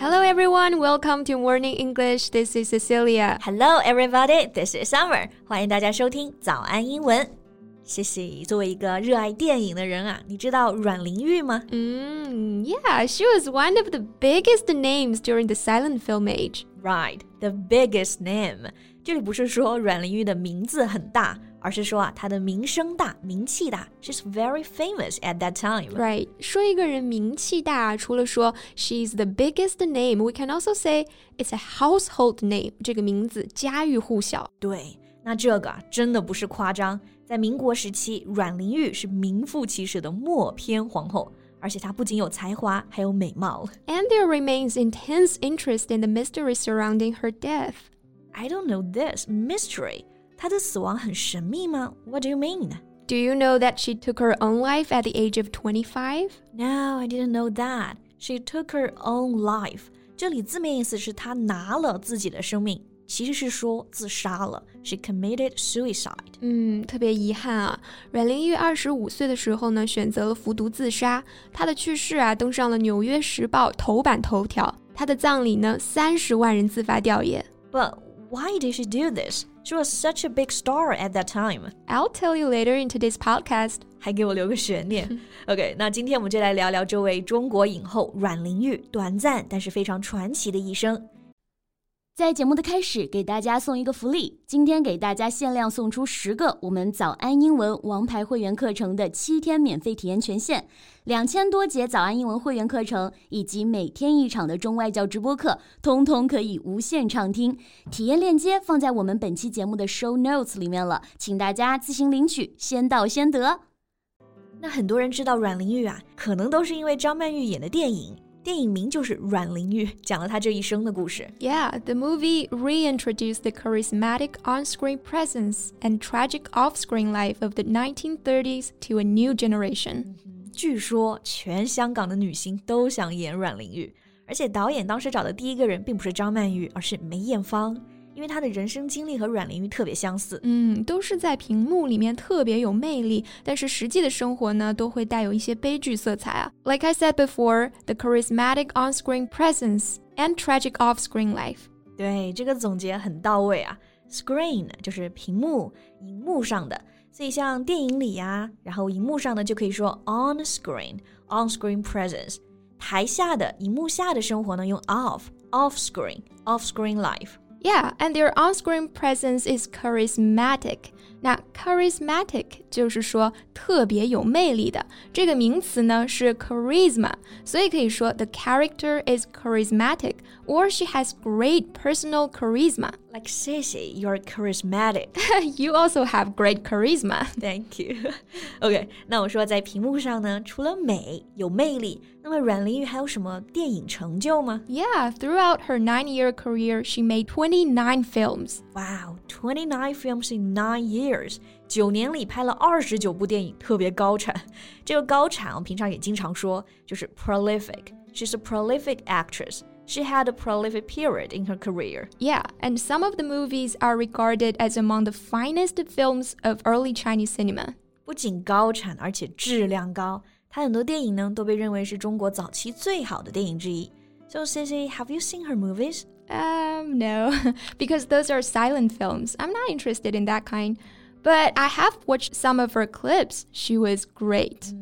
Hello everyone, welcome to Morning English. This is Cecilia. Hello everybody, this is Summer. 欢迎大家收听早安英文。谢谢。作为一个热爱电影的人啊，你知道阮玲玉吗？嗯，Yeah, she was one of the biggest names during the silent film age. Right, the biggest name. 这里不是说阮玲玉的名字很大。 而是说啊，她的名声大，名气大，she's very famous at that time. Right，说一个人名气大，除了说 she's the biggest name，we can also say it's a household name。这个名字家喻户晓。对，那这个真的不是夸张。在民国时期，阮玲玉是名副其实的默片皇后，而且她不仅有才华，还有美貌。And there remains intense interest in the mystery surrounding her death. I don't know this mystery. 她的死亡很神秘吗？What do you mean? Do you know that she took her own life at the age of 25? No, I didn't know that. She took her own life. 这里字面意思是她拿了自己的生命，其实是说自杀了。She committed suicide. 嗯，特别遗憾啊，阮玲玉二十五岁的时候呢，选择了服毒自杀。她的去世啊，登上了《纽约时报》头版头条。她的葬礼呢，三十万人自发吊唁。But why did she do this? She was such a big star at that time. I'll tell you later in today's podcast. 还给我留个悬念。OK，那今天我们就来聊聊这位中国影后阮玲玉短暂但是非常传奇的一生。在节目的开始，给大家送一个福利。今天给大家限量送出十个我们早安英文王牌会员课程的七天免费体验权限，两千多节早安英文会员课程以及每天一场的中外教直播课，通通可以无限畅听。体验链接放在我们本期节目的 show notes 里面了，请大家自行领取，先到先得。那很多人知道阮玲玉啊，可能都是因为张曼玉演的电影。电影名就是《阮玲玉》，讲了她这一生的故事。Yeah, the movie reintroduced the charismatic on-screen presence and tragic off-screen life of the 1930s to a new generation. 据说全香港的女星都想演阮玲玉，而且导演当时找的第一个人并不是张曼玉，而是梅艳芳。因为他的人生经历和阮玲玉特别相似，嗯，都是在屏幕里面特别有魅力，但是实际的生活呢，都会带有一些悲剧色彩啊。Like I said before, the charismatic on-screen presence and tragic off-screen life。对，这个总结很到位啊。Screen 就是屏幕、荧幕上的，所以像电影里呀，然后荧幕上的就可以说 on screen，on-screen presence。台下的、荧幕下的生活呢，用 off，off screen，off screen life。Yeah, and their on-screen presence is charismatic. 那 charismatic 就是说特别有魅力的。这个名词呢是 charisma，所以可以说 the character is charismatic or she has great personal charisma. Like Ceci, you're charismatic. you also have great charisma. Thank you. OK，那我说在屏幕上呢，除了美有魅力，那么阮玲玉还有什么电影成就吗？Yeah, throughout her nine-year career, she made twenty 29 films. Wow, 29 films in nine years. prolific. She's a prolific actress. She had a prolific period in her career. Yeah, and some of the movies are regarded as among the finest films of early Chinese cinema. 不仅高产，而且质量高。她很多电影呢都被认为是中国早期最好的电影之一。So Ceci, have you seen her movies? Um, no, because those are silent films. I'm not interested in that kind. But I have watched some of her clips. She was great.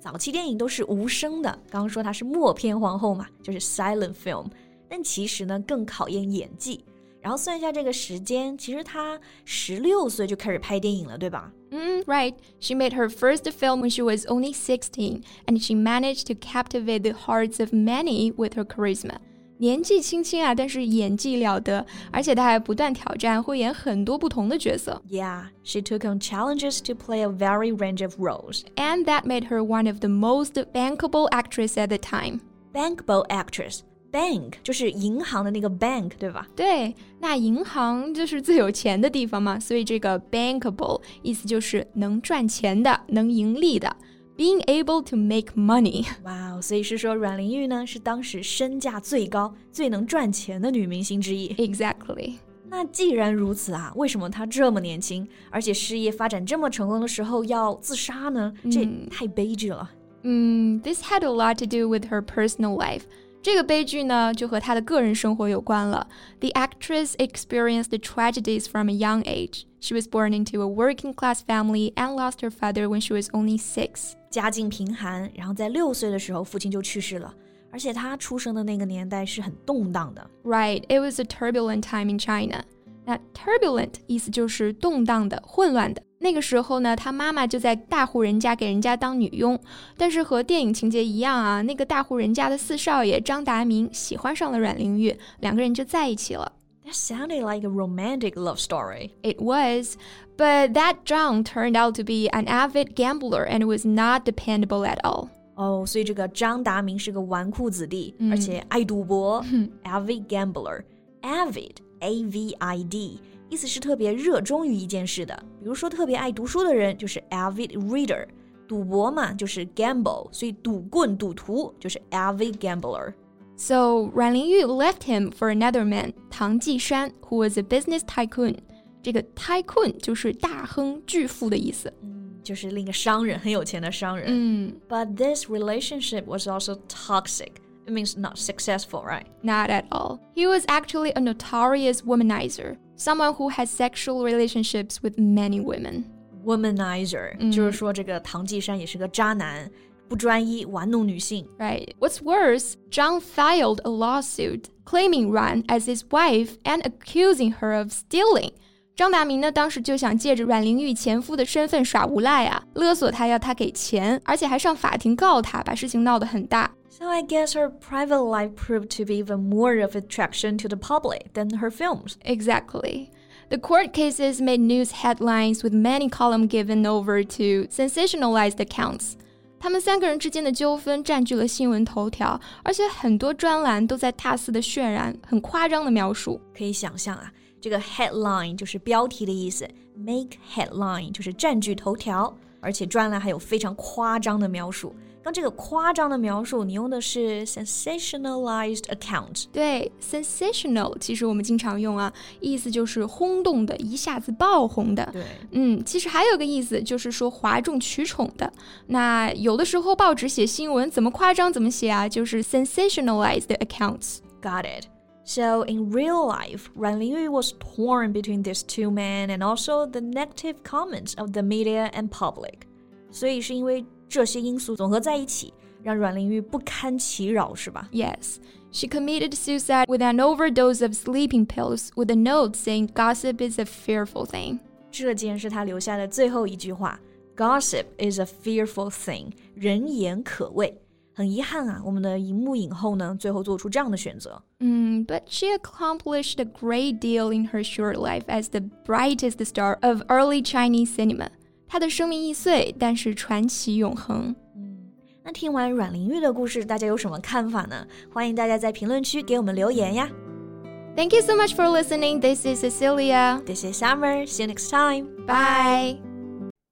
早期电影都是无声的，刚刚说她是默片皇后嘛，就是 silent film。但其实呢，更考验演技。然后算一下这个时间，其实她十六岁就开始拍电影了，对吧？嗯，Right. She made her first film when she was only sixteen, and she managed to captivate the hearts of many with her charisma. 年纪轻轻啊，但是演技了得，而且她还不断挑战，会演很多不同的角色。Yeah, she took on challenges to play a very range of roles, and that made her one of the most bankable actress at the time. Bankable actress. Bank 就是银行的那个 bank，对吧？对，那银行就是最有钱的地方嘛，所以这个 bankable 意思就是能赚钱的、能盈利的。 being able to make money. 哇哦，所以是说阮玲玉呢是当时身价最高、最能赚钱的女明星之一。Exactly. 那既然如此啊，为什么她这么年轻，而且事业发展这么成功的时候要自杀呢？这太悲剧了。嗯，This had a lot to do with her personal life. 这个悲剧呢，就和她的个人生活有关了。The actress experienced tragedies from a young age. She was born into a working class family and lost her father when she was only six. 家境贫寒，然后在六岁的时候，父亲就去世了。而且她出生的那个年代是很动荡的。Right, it was a turbulent time in China. 那 turbulent 意思就是动荡的、混乱的。 那个时候呢，他妈妈就在大户人家给人家当女佣，但是和电影情节一样啊，那个大户人家的四少爷张达民喜欢上了阮玲玉，两个人就在一起了。That sounded like a romantic love story. It was, but that Zhang turned out to be an avid gambler and was not dependable at all. 哦，所以这个张达民是个纨绔子弟，而且爱赌博，avid gambler，avid，a v i d。意思是特别热衷于一件事的。比如说，特别爱读书的人就是 avid reader。赌博嘛，就是 gamble，所以赌棍、赌徒就是 avid gambler。So 阮玲玉 left him for another man，唐季山，who was a business tycoon。这个 tycoon 就是大亨、巨富的意思。嗯，就是另一个商人，很有钱的商人。嗯，But this relationship was also toxic. It means not successful, right? Not at all. He was actually a notorious womanizer, someone who has sexual relationships with many women. Womanizer，、嗯、就是说这个唐季珊也是个渣男，不专一，玩弄女性。Right. What's worse, Zhang filed a lawsuit claiming Ran as his wife and accusing her of stealing. 张达明呢，当时就想借着阮玲玉前夫的身份耍无赖啊，勒索她要她给钱，而且还上法庭告她，把事情闹得很大。so I guess her private life proved to be even more of attraction to the public than her films. Exactly. The court cases made news headlines with many columns given over to sensationalized accounts. 他们三个人之间的纠纷占据了新闻头条，而且很多专栏都在大肆的渲染，很夸张的描述。可以想象啊，这个 headline 就是标题的意思，make headline 就是占据头条，而且专栏还有非常夸张的描述。刚这个夸张的描述，你用的是 sensationalized account。对，sensational 其实我们经常用啊，意思就是轰动的，一下子爆红的。对，嗯，其实还有个意思就是说哗众取宠的。那有的时候报纸写新闻怎么夸张怎么写啊，就是 sensationalized accounts。Got it. So in real life, Ran Lingyu was torn between these two men and also the negative comments of the media and public. 所以是因为这些因素总合在一起，让阮玲玉不堪其扰，是吧？Yes. She committed suicide with an overdose of sleeping pills with a note saying gossip is a fearful thing. 这竟然是她留下的最后一句话：“Gossip is a fearful thing，人言可畏。” 很遗憾啊，我们的荧幕影后呢，最后做出这样的选择。嗯，But she accomplished a great deal in her short life as the brightest star of early Chinese cinema. 她的生命易碎，但是传奇永恒。嗯，那听完阮玲玉的故事，大家有什么看法呢？欢迎大家在评论区给我们留言呀。Thank you so much for listening. This is Cecilia. This is Summer. See you next time. Bye.